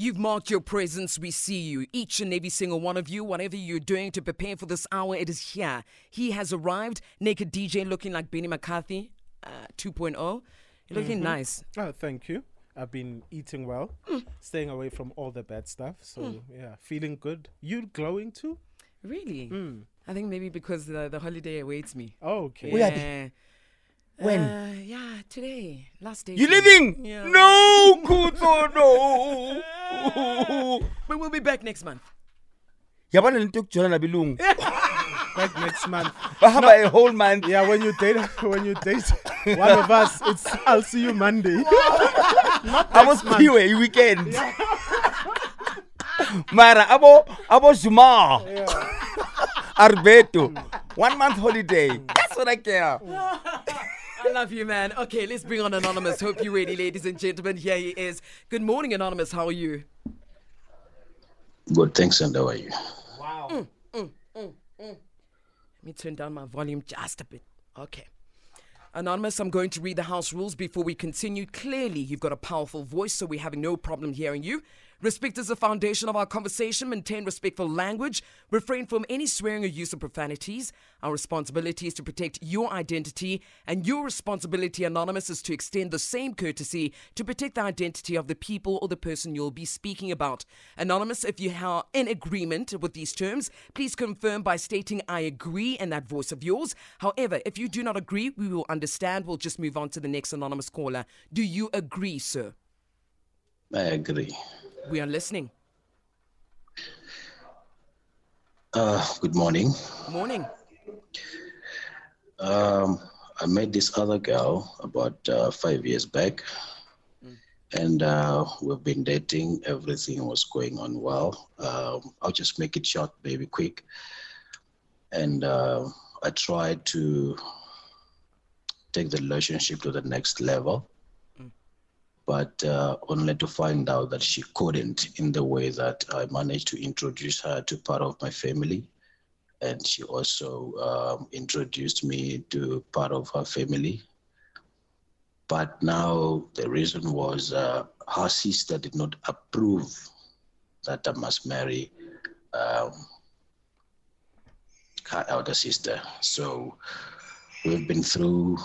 You've marked your presence. We see you. Each and every single one of you, whatever you're doing to prepare for this hour, it is here. He has arrived. Naked DJ looking like Benni McCarthy uh, 2.0. You're looking nice. Oh, thank you. I've been eating well, staying away from all the bad stuff. So yeah, feeling good. You glowing too? Really? I think maybe because the, the holiday awaits me. Oh, okay. Where are Yeah. When? Uh, yeah, today. Last day. You today. leaving? Yeah. No, Kuto, no. But we'll be back next month. Yabona lento yokujona nabilungu. Back next month. Bahamba a whole month. Yeah, when you date when you date one of us, it's I'll see you Monday. I was piwe weekend. Mara abo abo Zuma. Arbeto. One month holiday. That's what I care. I love you, man. Okay, let's bring on Anonymous. Hope you're ready, ladies and gentlemen. Here he is. Good morning, Anonymous. How are you? Good, thanks, and how are you? Wow. Mm, mm, mm, Let me turn down my volume just a bit. Okay. Anonymous, I'm going to read the house rules before we continue. Clearly, you've got a powerful voice, so we're having no problem hearing you. Respect is the foundation of our conversation. Maintain respectful language. Refrain from any swearing or use of profanities. Our responsibility is to protect your identity, and your responsibility, Anonymous, is to extend the same courtesy to protect the identity of the people or the person you'll be speaking about. Anonymous, if you are in agreement with these terms, please confirm by stating I agree in that voice of yours. However, if you do not agree, we will understand. We'll just move on to the next anonymous caller. Do you agree, sir? I agree. We are listening. Uh, good morning. Morning. Um, I met this other girl about uh, five years back, and uh, we've been dating. Everything was going on well. Um, I'll just make it short, baby, quick. And uh, I tried to take the relationship to the next level, but uh, only to find out that she couldn't in the way that I managed to introduce her to part of my family and she also um, introduced me to part of her family. But now the reason was uh, her sister did not approve that I must marry um, her elder sister. So we've been through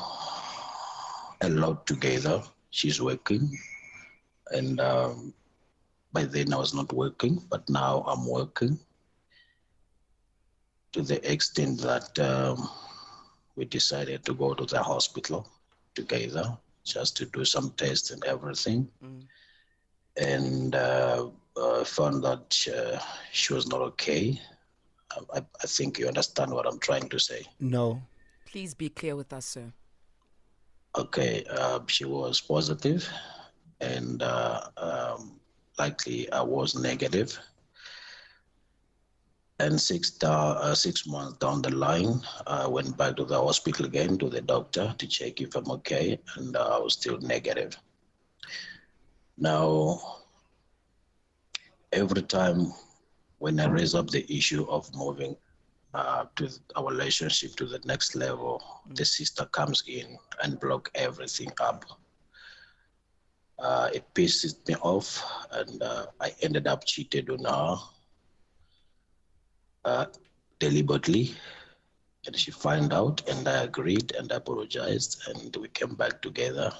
a lot together. She's working, and um, by then I was not working, but now I'm working to the extent that um, we decided to go to the hospital together just to do some tests and everything. And uh, uh, found that uh, she was not okay. I, I- I think you understand what I'm trying to say. No. Please be clear with us, sir. Okay, uh, she was positive, and uh, um, likely I was negative. And six, uh, six months down the line, I went back to the hospital again to the doctor to check if I'm okay, and uh, I was still negative. Now, every time when I raise up the issue of moving uh, to our relationship to the next level, the sister comes in and block everything up. Uh, it pisses me off, and uh, I ended up cheated on her uh, deliberately. And she found out, and I agreed and apologized, and we came back together.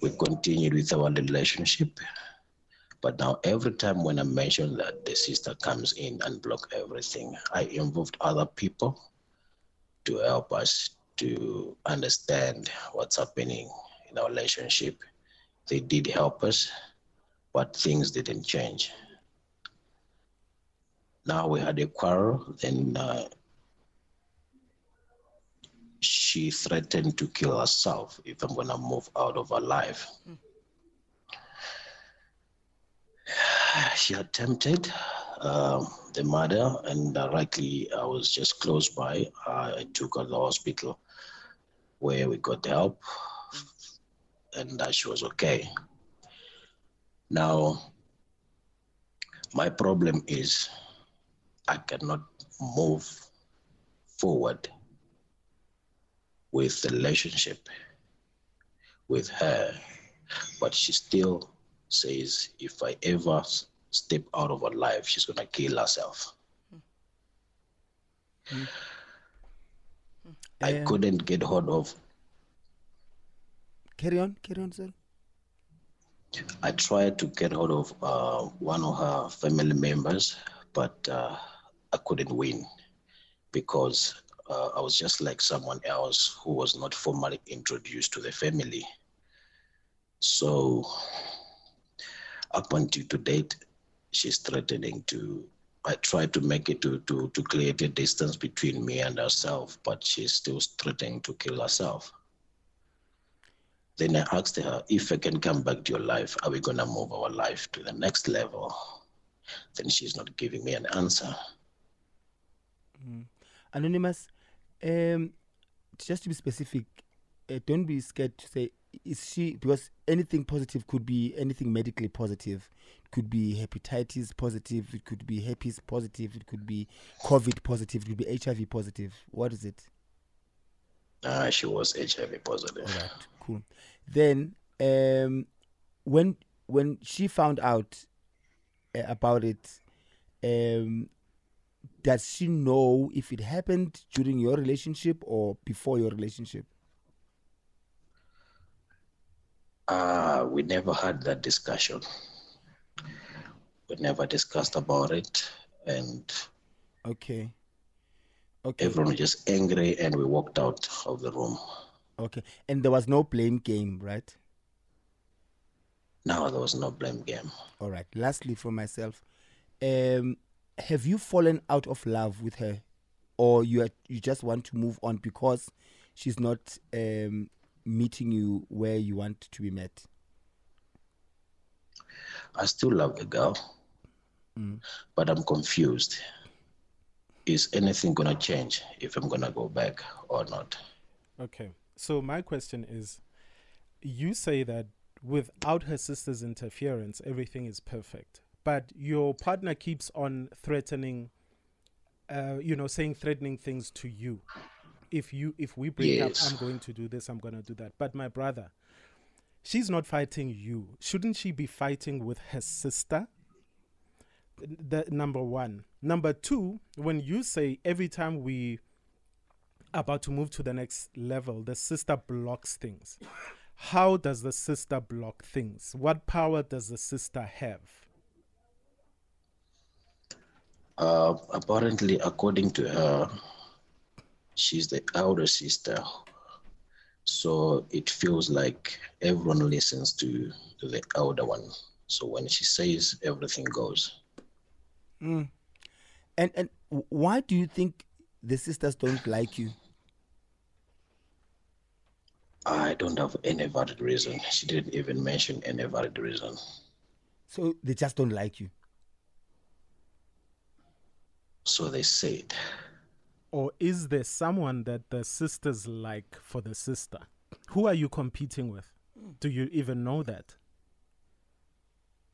We continued with our relationship. But now, every time when I mention that the sister comes in and block everything, I involved other people to help us to understand what's happening in our relationship. They did help us, but things didn't change. Now we had a quarrel, then uh, she threatened to kill herself if I'm gonna move out of her life. she attempted um, the murder, and rightly, I was just close by. I took her to the hospital where we got the help, and uh, she was okay. Now, my problem is I cannot move forward with the relationship with her, but she still says if I ever step out of her life, she's gonna kill herself. I Um, couldn't get hold of. Carry on, carry on, sir. I tried to get hold of uh, one of her family members, but uh, I couldn't win because uh, I was just like someone else who was not formally introduced to the family. So, up until to date, she's threatening to. I tried to make it to, to, to create a distance between me and herself, but she's still threatening to kill herself. Then I asked her if I can come back to your life, are we gonna move our life to the next level? Then she's not giving me an answer. Anonymous, um, just to be specific, uh, don't be scared to say, is she, because anything positive could be anything medically positive. It could be hepatitis positive, it could be herpes positive, it could be COVID positive, it could be HIV positive. What is it? Uh, she was HIV positive. All right, cool. Then, um, when when she found out uh, about it, um, does she know if it happened during your relationship or before your relationship? Uh, we never had that discussion. We never discussed about it, and Okay. Okay. everyone was just angry, and we walked out of the room. Okay. And there was no blame game, right? Now there was no blame game. All right. Lastly, for myself, um, have you fallen out of love with her, or you are, you just want to move on because she's not um, meeting you where you want to be met? I still love the girl, but I'm confused. Is anything gonna change if I'm gonna go back or not? Okay. So my question is you say that without her sister's interference everything is perfect. But your partner keeps on threatening uh, you know, saying threatening things to you. If you if we break Yes. up, I'm going to do this, I'm gonna do that. But my brother, she's not fighting you. Shouldn't she be fighting with her sister? The number one. Number two, when you say every time we about to move to the next level, the sister blocks things. How does the sister block things? What power does the sister have? Uh, apparently, according to her, she's the elder sister. So it feels like everyone listens to, to the elder one. So when she says, everything goes. Hmm. And and why do you think the sisters don't like you? I don't have any valid reason. She didn't even mention any valid reason. So they just don't like you. So they said. Or is there someone that the sisters like for the sister? Who are you competing with? Do you even know that?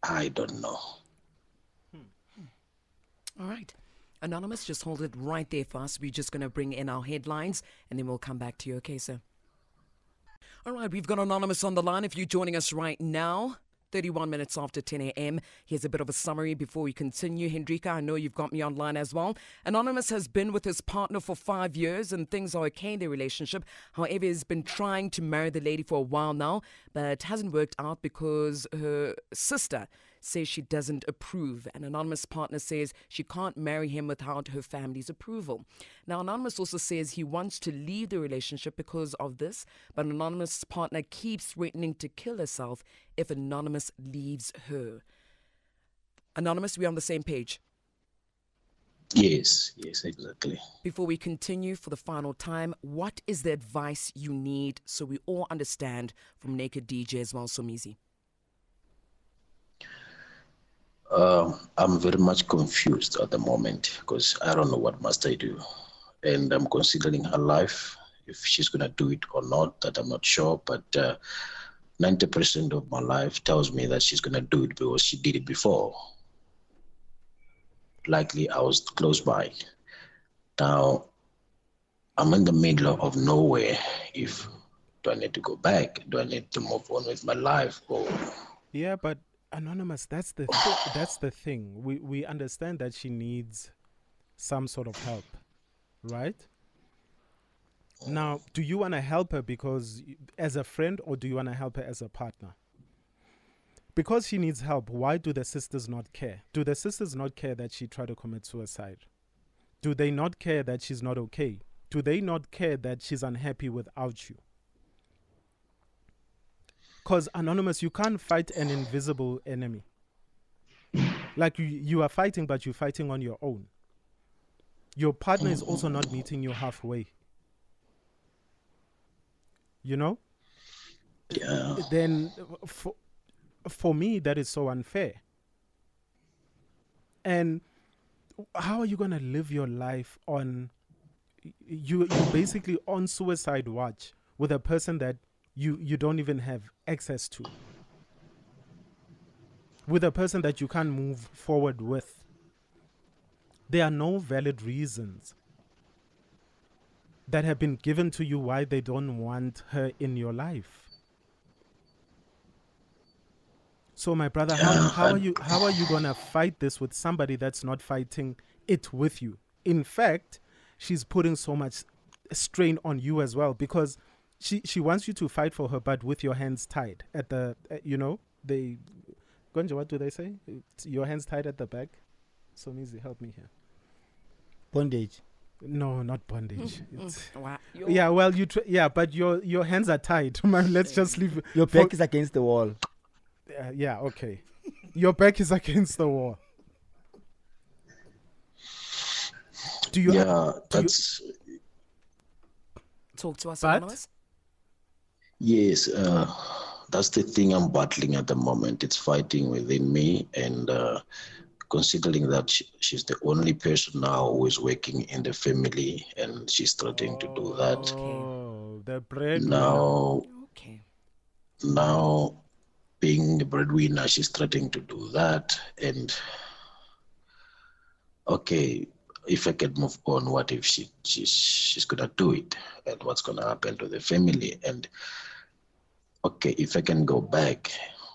I don't know. Hmm. All right. Anonymous, just hold it right there for us. We're just going to bring in our headlines and then we'll come back to you, okay, sir? All right, we've got Anonymous on the line. If you're joining us right now, 31 minutes after 10 a.m. Here's a bit of a summary before we continue. Hendrika, I know you've got me online as well. Anonymous has been with his partner for five years and things are okay in their relationship. However, he's been trying to marry the lady for a while now, but hasn't worked out because her sister says she doesn't approve. An anonymous partner says she can't marry him without her family's approval. Now, Anonymous also says he wants to leave the relationship because of this, but Anonymous' partner keeps threatening to kill herself if Anonymous leaves her. Anonymous, we're on the same page. Yes, yes, exactly. Before we continue for the final time, what is the advice you need so we all understand from Naked DJ as well, Somizi? Um, I'm very much confused at the moment because I don't know what must I do, and I'm considering her life if she's gonna do it or not. That I'm not sure, but uh, 90% of my life tells me that she's gonna do it because she did it before. Likely, I was close by. Now, I'm in the middle of nowhere. If do I need to go back? Do I need to move on with my life? Or Yeah, but Anonymous, that's the that's the thing. We we understand that she needs some sort of help, right? Now, do you want to help her because as a friend or do you want to help her as a partner? Because she needs help, why do the sisters not care? Do the sisters not care that she tried to commit suicide? Do they not care that she's not okay? Do they not care that she's unhappy without you? Because anonymous, you can't fight an invisible enemy. Like you, you are fighting, but you're fighting on your own. Your partner is also not meeting you halfway. You know? Yeah. Then for, for me, that is so unfair. And how are you going to live your life on you you basically on suicide watch with a person that you you don't even have access to. With a person that you can't move forward with there are no valid reasons that have been given to you why they don't want her in your life. So my brother how, how are you how are you going to fight this with somebody that's not fighting it with you? In fact she's putting so much strain on you as well because she she wants you to fight for her but with your hands tied at the uh, you know they Gonja, what do they say? It's your hands tied at the back? So Mizi, help me here. Bondage. no not bondage. It's, Wow. yeah well you tr- yeah but your your hands are tied. Man, let's just leave Your for- back is against the wall. uh, yeah okay. Your back is against the wall. Do you Yeah, that's Talk to us, But- Anonymous. Yes. Uh, that's the thing I'm battling at the moment. It's fighting within me, and uh, considering that she, she's the only person now who is working in the family, and she's starting to do that. oh the bread Now, Okay. now, being the breadwinner, she's starting to do that, and okay, if I can move on, what if she she's she's gonna do it, and what's gonna happen to the family? And okay, if I can go back,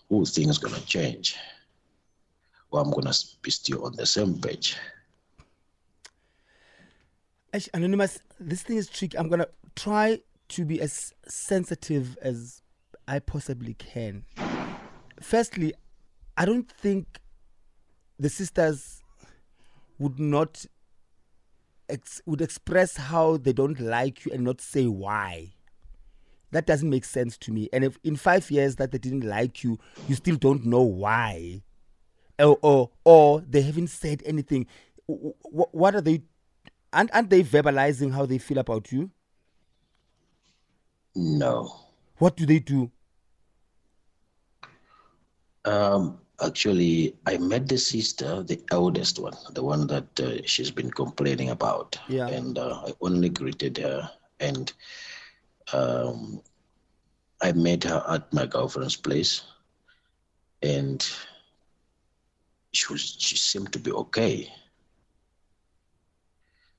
who things gonna change? Or I'm gonna be still on the same page. Ash, anonymous this thing is tricky i'm gonna try to be as sensitive as i possibly can firstly i don't think the sisters would not ex- would express how they don't like you and not say why that doesn't make sense to me and if in five years that they didn't like you you still don't know why or or, or they haven't said anything what are they aren't, aren't they verbalizing how they feel about you No. what do they do Um, actually, I met the sister, the eldest one, the one that uh, she's been complaining about. Yeah. And uh, I only greeted her, and um, I met her at my girlfriend's place, and she was she seemed to be okay.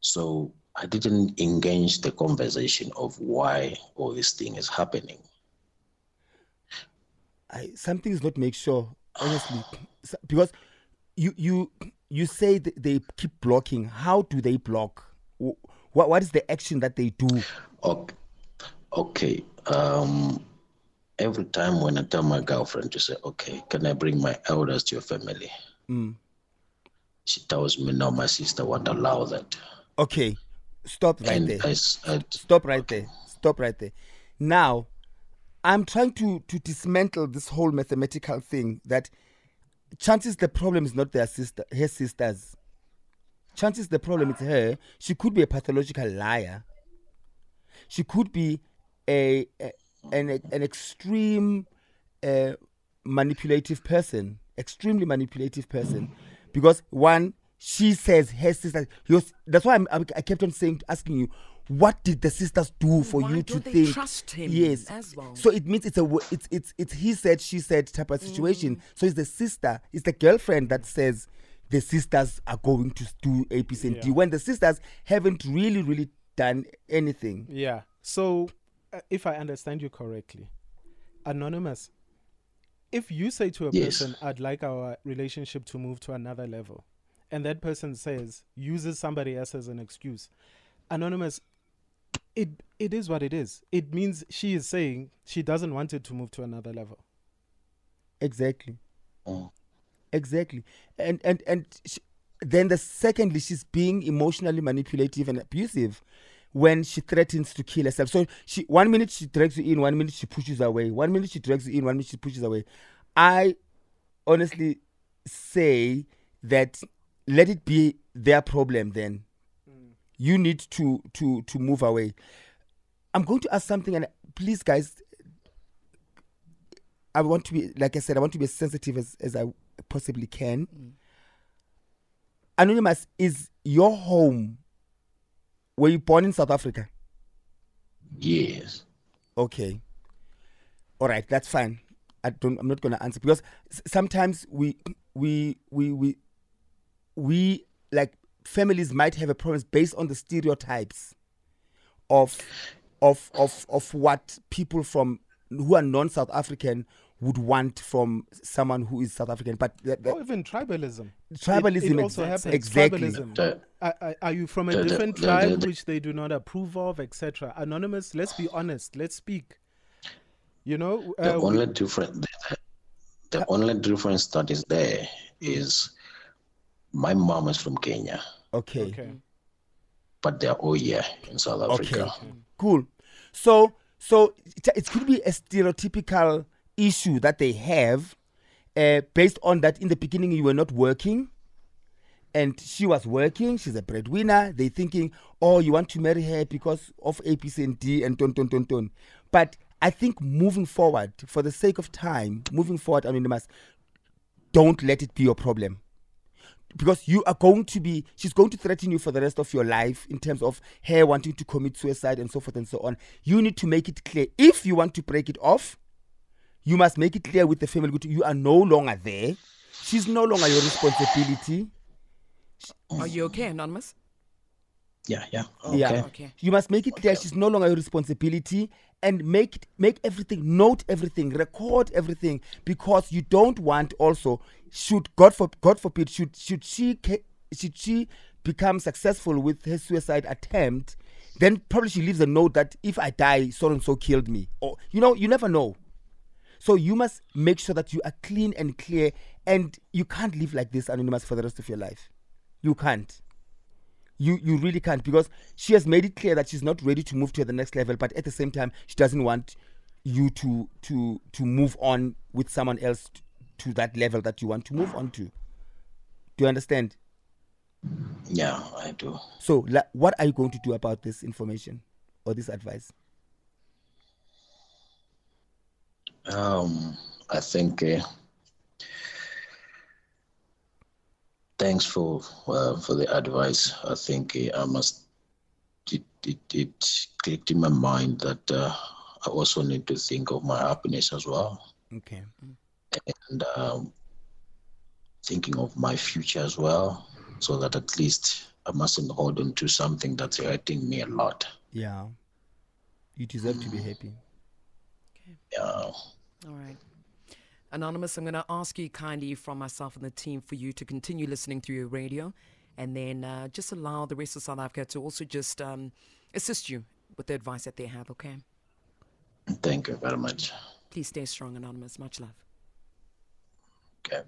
So I didn't engage the conversation of why all this thing is happening. I, something is not make sure honestly because you you you say th- they keep blocking how do they block what what is the action that they do Okay. Okay. Um, every time when I tell my girlfriend to say, okay, can I bring my elders to your family? She tells me, no, my sister won't allow that. okay stop right and there I, I- stop right there stop right there now i'm trying to to dismantle this whole mathematical thing that chances the problem is not their sister her sisters chances the problem is her she could be a pathological liar she could be a, a an an extreme uh, manipulative person, extremely manipulative person, because one she says her sister. That's why I'm, i kept on saying, asking you, what did the sisters do for why you to think? Trust him. Yes. Well? So it means it's a it's it's it's he said she said type of situation. Mm. So it's the sister, it's the girlfriend that says the sisters are going to do a P C T and yeah. D when the sisters haven't really really done anything. Yeah. So if I understand you correctly, Anonymous, if you say to a Yes. person, I'd like our relationship to move to another level, and that person says, uses somebody else as an excuse, Anonymous, it it is what it is. It means she is saying she doesn't want it to move to another level. Exactly. Mm. Exactly. And and and sh then the secondly, she's being emotionally manipulative and abusive when she threatens to kill herself. So she one minute she drags you in, one minute she pushes away. One minute she drags you in, one minute she pushes away. I honestly say that let it be their problem then. Mm. You need to to to move away. I'm going to ask something and please guys I want to be, like I said, I want to be as sensitive as, as I possibly can. Mm. Anonymous, is your home, were you born in South Africa? Yes. Okay. All right, that's fine. I don't, I'm not going to answer because sometimes we, we, we, we, we, like, families might have a problem based on the stereotypes of, of, of, of what people from, who are non-South African would want from someone who is South African. But the, the or even tribalism. tribalism it, it also ex- happens. exactly. Tribalism. Are, are- are you from a The- the- different the- the- tribe which they do not approve of, etc.? Anonymous, let's be honest. Let's speak. You know, The uh, we- only difference, the, the only difference that is there is my mom is from Kenya, Okay. okay. but they're all here in South Africa. Okay. Cool. So so it, it could be a stereotypical issue that they have uh, based on that in the beginning you were not working and she was working she's a breadwinner they thinking oh you want to marry her because of a b c and d and ton ton ton ton. But i think moving forward for the sake of time moving forward anonymous don't let it be your problem. Because you are going to be she's going to threaten you for the rest of your life in terms of her wanting to commit suicide and so forth and so on. You need to make it clear. If you want to break it off you must make it clear with the family good you are no longer there she's no longer your responsibility Are you okay, Anonymous? Yeah, yeah. Oh, yeah Okay. you must make it clear she's no longer your responsibility and make it, make everything note everything record everything because you don't want also should god for god forbid should should she should she become successful with her suicide attempt then probably she leaves a note that if i die so and so killed me or you know you never know so you must make sure that you are clean and clear and you can't live like this anonymous for the rest of your life. You can't. You you really can't because she has made it clear that she's not ready to move to the next level but at the same time she doesn't want you to to to move on with someone else t- to that level that you want to move on to. Do you understand? Yeah, I do. so la- what are you going to do about this information or this advice Um, I think. Uh, thanks for uh, for the advice. I think uh, I must. It, it it clicked in my mind that uh, I also need to think of my happiness as well, okay and um, thinking of my future as well, so that at least I mustn't hold on to something that's hurting me a lot. yeah you deserve to be happy Yeah. All right. Anonymous, I'm going to ask you kindly from myself and the team for you to continue listening through your radio and then uh, just allow the rest of South Africa to also just um, assist you with the advice that they have, okay? Thank you very much. Please stay strong, Anonymous. Much love. Okay.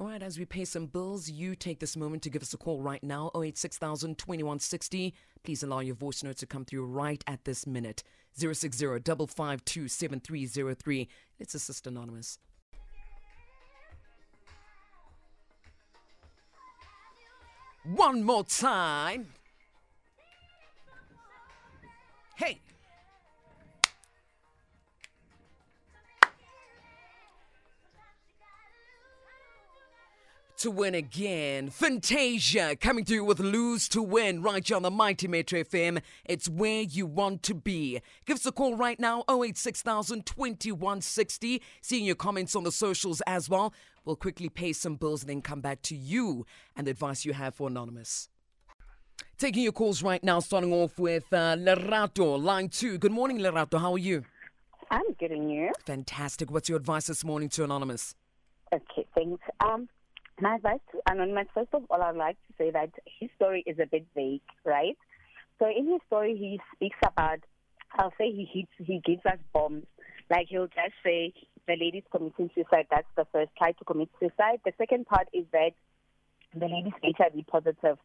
All right, as we pay some bills, you take this moment to give us a call right now, 086 2160. Please allow your voice note to come through right at this minute. 060 552 7303. Let's assist Anonymous. One more time. Hey. To win again. Fantasia coming through with Lose to Win right here on the Mighty Metro FM. It's where you want to be. Give us a call right now 086 2160. Seeing your comments on the socials as well. We'll quickly pay some bills and then come back to you and the advice you have for Anonymous. Taking your calls right now, starting off with uh, Lerato, line two. Good morning, Lerato. How are you? I'm getting you. Fantastic. What's your advice this morning to Anonymous? Okay, thanks. Um, my advice to Anonymous, first of all, I'd like to say that his story is a bit vague, right? So in his story, he speaks about, I'll say he hits, he gives us bombs. Like he'll just say the lady's committing suicide. That's the first. Try to commit suicide. The second part is that the lady's HIV positive.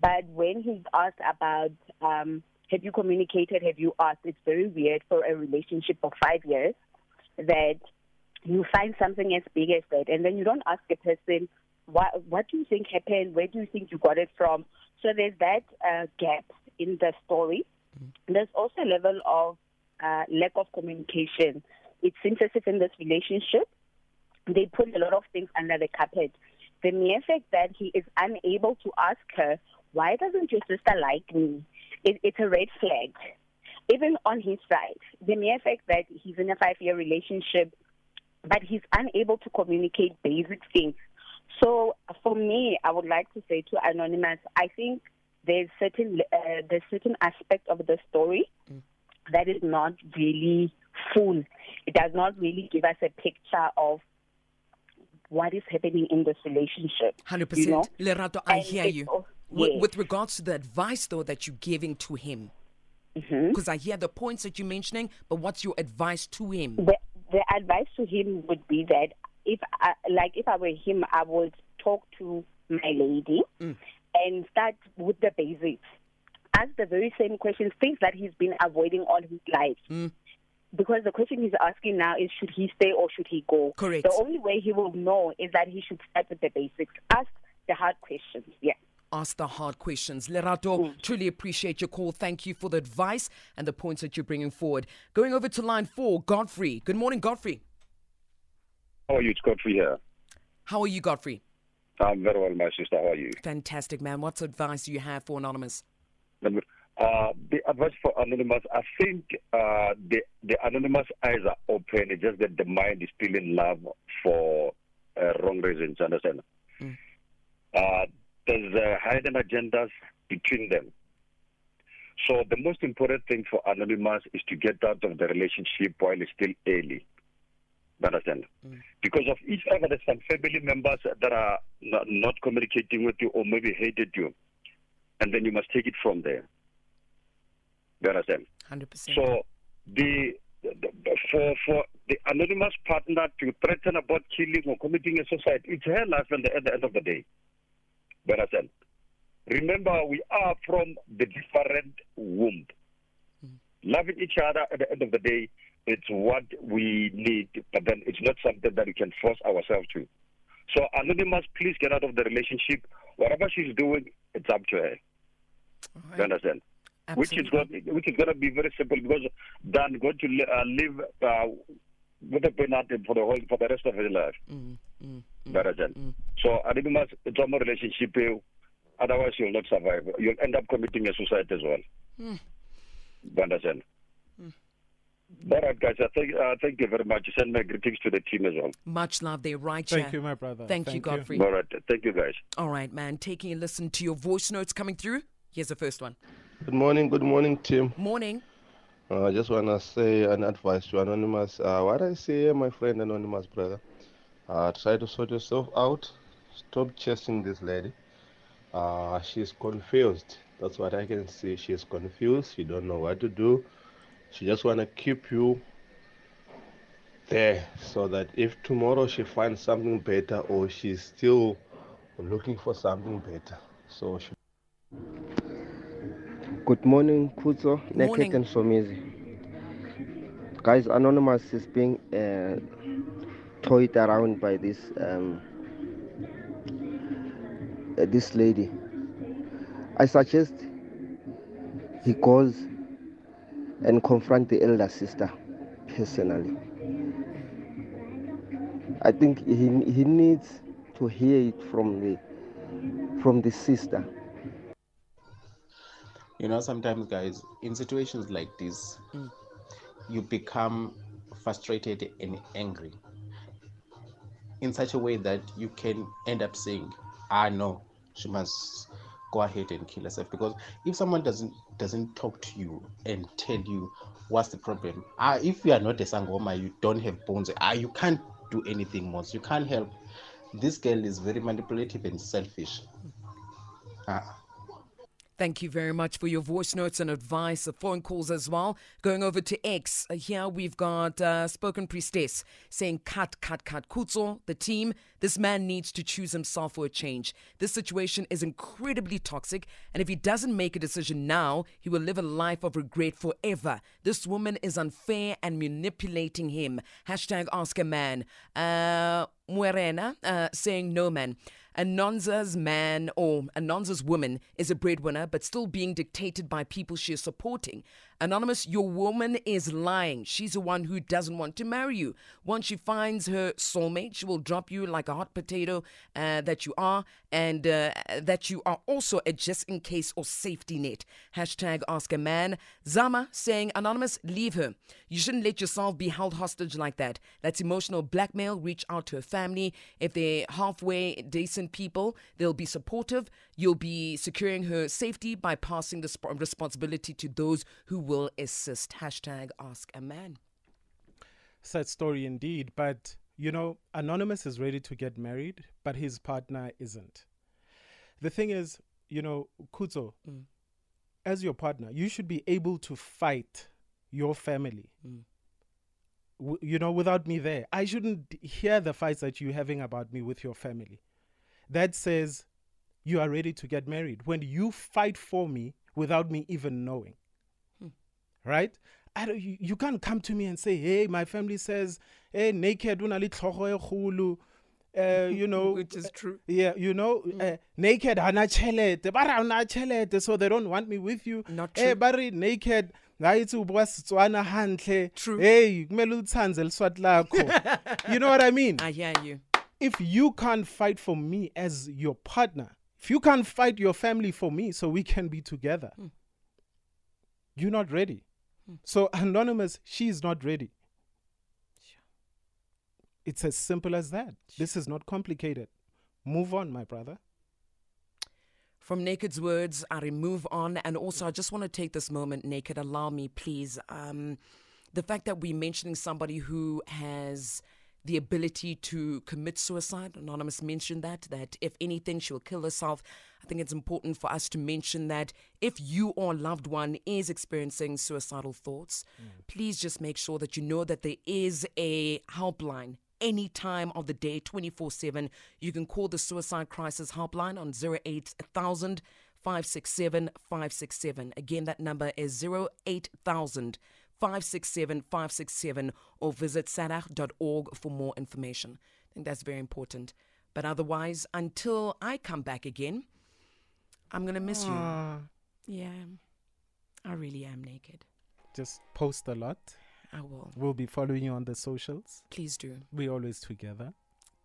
But when he's asked about, um, have you communicated? Have you asked? It's very weird for a relationship of five years that you find something as big as that, and then you don't ask a person, what, what do you think happened? Where do you think you got it from? So there's that uh, gap in the story. There's also a level of uh, lack of communication. It seems as if in this relationship, they put a lot of things under the carpet. The mere fact that he is unable to ask her, why doesn't your sister like me? It, it's a red flag. Even on his side, the mere fact that he's in a five year relationship, but he's unable to communicate basic things. So for me, I would like to say to Anonymous, I think there's certain uh, there's certain aspect of the story that is not really full. It does not really give us a picture of what is happening in this relationship. 100%. You know? Lerato, I And hear you. al- With, yes. with regards to the advice, though, that you're giving to him, because I hear the points that you're mentioning, but what's your advice to him? the, the advice to him would be that if I, like if I were him, I would talk to my lady and start with the basics. Ask the very same questions, things that he's been avoiding all his life. Because the question he's asking now is should he stay or should he go? Correct. The only way he will know is that he should start with the basics. Ask the hard questions. Yeah. Ask the hard questions. Lerato, Mm. truly appreciate your call. Thank you for the advice and the points that you're bringing forward. Going over to line four, Godfrey. Good morning, Godfrey. How are you? It's Godfrey here. How are you, Godfrey? I'm very well, my sister. How are you? Fantastic, man. What advice do you have for Anonymous? Uh, the advice for Anonymous, I think uh, the, the Anonymous eyes are open. It's just that the mind is still in love for uh, wrong reasons, understand? Uh, there's uh, hidden agendas between them. So the most important thing for Anonymous is to get out of the relationship while it's still early. Understand? Mm. Because of each other, there's some family members that are not, not communicating with you or maybe hated you, and then you must take it from there. You understand? 100%. So the, the for for the anonymous partner to threaten about killing or committing a suicide, it's her life and the, at the end of the day. You understand? Remember, we are from the different womb. Mm. Loving each other at the end of the day, it's what we need, but then it's not something that we can force ourselves to. So, Anonymous, please get out of the relationship. Whatever she's doing, it's up to her. You understand? Which is going, which is going to be very simple because Dan going to uh, live uh, with a penalty for the whole for the rest of his life. Mm, mm, You understand? So Anonymous, it's a more relationship. Otherwise, you'll not survive. You'll end up committing a suicide as well. Mm. You understand? All right, guys. I thank, uh, thank you very much. Send my greetings to the team as well. Much love there, right? Thank Chair? you, my brother. Thank, you, Thank you. Godfrey. All right. Thank you, guys. All right, man. Taking a listen to your voice notes coming through. Here's the first one. Good morning, good morning, team. Morning. Uh, I just want to say an advice to Anonymous. Uh, what I say, my friend Anonymous brother, uh, try to sort yourself out. Stop chasing this lady. Uh, she's confused. That's what I can see. She's confused. She don't know what to do. She just want to keep you there so that if tomorrow she finds something better or she's still looking for something better. So she Good morning, Kuzo, Morning. Naked and Somizi. Guys, Anonymous is being uh, toyed around by this um, uh, this lady. I suggest he goes and confront the elder sister personally. I think he he needs to hear it from the from the sister. You know, sometimes, guys, in situations like this, you become frustrated and angry in such a way that you can end up saying, "Ah, no, she must go ahead and kill herself." because if someone doesn't doesn't talk to you and tell you what's the problem. Uh, if you are not a sangoma you don't have bones. Uh, you can't do anything more you can't help. This girl is very manipulative and selfish. Uh, Thank you very much for your voice notes and advice, phone calls as well. Going over to X, uh, here we've got uh, Spoken Priestess saying, Cut, cut, cut. Kutso, the team, this man needs to choose himself for a change. This situation is incredibly toxic, and if he doesn't make a decision now, he will live a life of regret forever. This woman is unfair and manipulating him. Hashtag ask a man. Uh, Muerena uh, saying, No man. Anonza's man or Anonza's woman is a breadwinner, but still being dictated by people she is supporting. Anonymous, your woman is lying. She's the one who doesn't want to marry you. Once she finds her soulmate, she will drop you like a hot potato uh, that you are, and uh, that you are also a just in case or safety net. Hashtag ask a man. Zama saying, Anonymous, leave her. You shouldn't let yourself be held hostage like that. That's emotional blackmail. Reach out to her family. If they're halfway decent people, they'll be supportive. You'll be securing her safety by passing the sp- responsibility to those who will assist. Hashtag ask a man. Sad story indeed. But, you know, Anonymous is ready to get married, but his partner isn't. The thing is, you know, Kuzo, Mm. as your partner, you should be able to fight your family. Mm. W- you know, without me there, I shouldn't hear the fights that you're having about me with your family. That says you are ready to get married when you fight for me without me even knowing. Right? I don't, you, you can't come to me and say, hey, my family says, hey, naked, una le tlhogo kgolo." uh, you know, Which is true. yeah, you know, uh, naked hana chelete, ba re ha una chelete, so they don't want me with you. Not Eh, true. ba re naked, ga itse o bua Setswana hantle. True. Hey, kumele utsandze liswati lakho. You know what I mean? I hear you. if you can't fight for me as your partner, if you can't fight your family for me so we can be together, you're not ready. So, Anonymous, she's not ready. Sure. It's as simple as that. This is not complicated. Move on, my brother. From Naked's words, I remove on. And also, I just want to take this moment, Naked, allow me, please. Um, the fact that we're mentioning somebody who has the ability to commit suicide, Anonymous mentioned that, that if anything, she'll kill herself. I think it's important for us to mention that if you or a loved one is experiencing suicidal thoughts, mm. please just make sure that you know that there is a helpline any time of the day, 24 7. You can call the Suicide Crisis Helpline on 08000 567 567. Again, that number is 08000 567 567 or visit sadag.org for more information. I think that's very important. But otherwise, until I come back again, I'm going to miss you. Yeah, I really am naked. Just post a lot. I will. We'll be following you on the socials. Please do. We're always together.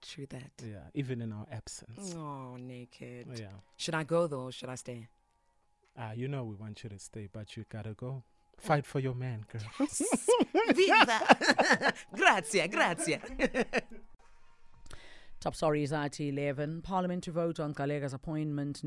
True that. Yeah, even in our absence. Oh, naked. Yeah. Should I go though or should I stay? Ah, you know we want you to stay, but you gotta go. Fight for your man, girl. Viva! grazie, grazie. Top stories at 11. Parliament to vote on Galega's appointment